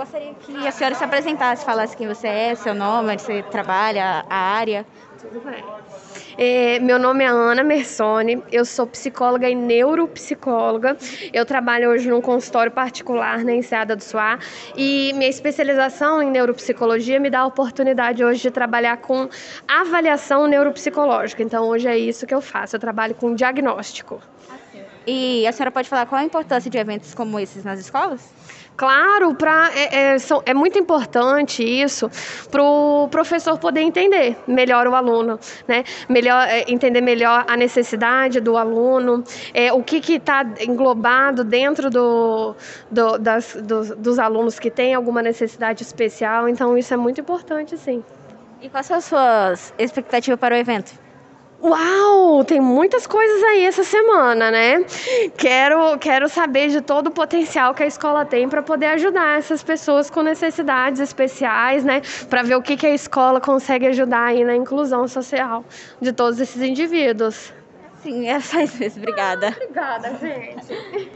gostaria que a senhora se apresentasse, falasse quem você é, seu nome, onde você trabalha, a área. Tudo bem. É, meu nome é Ana Mersoni, eu sou psicóloga e neuropsicóloga. Eu trabalho hoje num consultório particular na Enseada do Suá e minha especialização em neuropsicologia me dá a oportunidade hoje de trabalhar com avaliação neuropsicológica. Então, hoje é isso que eu faço, eu trabalho com diagnóstico. E a senhora pode falar qual a importância de eventos como esses nas escolas? Claro, pra, é, é, são, é muito importante isso para o professor poder entender melhor o aluno, né? melhor, é, entender melhor a necessidade do aluno, é, o que está englobado dentro do, do, das, do, dos alunos que têm alguma necessidade especial. Então, isso é muito importante, sim. E quais são as suas expectativas para o evento? Uau, tem muitas coisas aí essa semana, né? Quero, quero saber de todo o potencial que a escola tem para poder ajudar essas pessoas com necessidades especiais, né? Para ver o que, que a escola consegue ajudar aí na inclusão social de todos esses indivíduos. Sim, é só isso. Obrigada. Ah, obrigada, gente.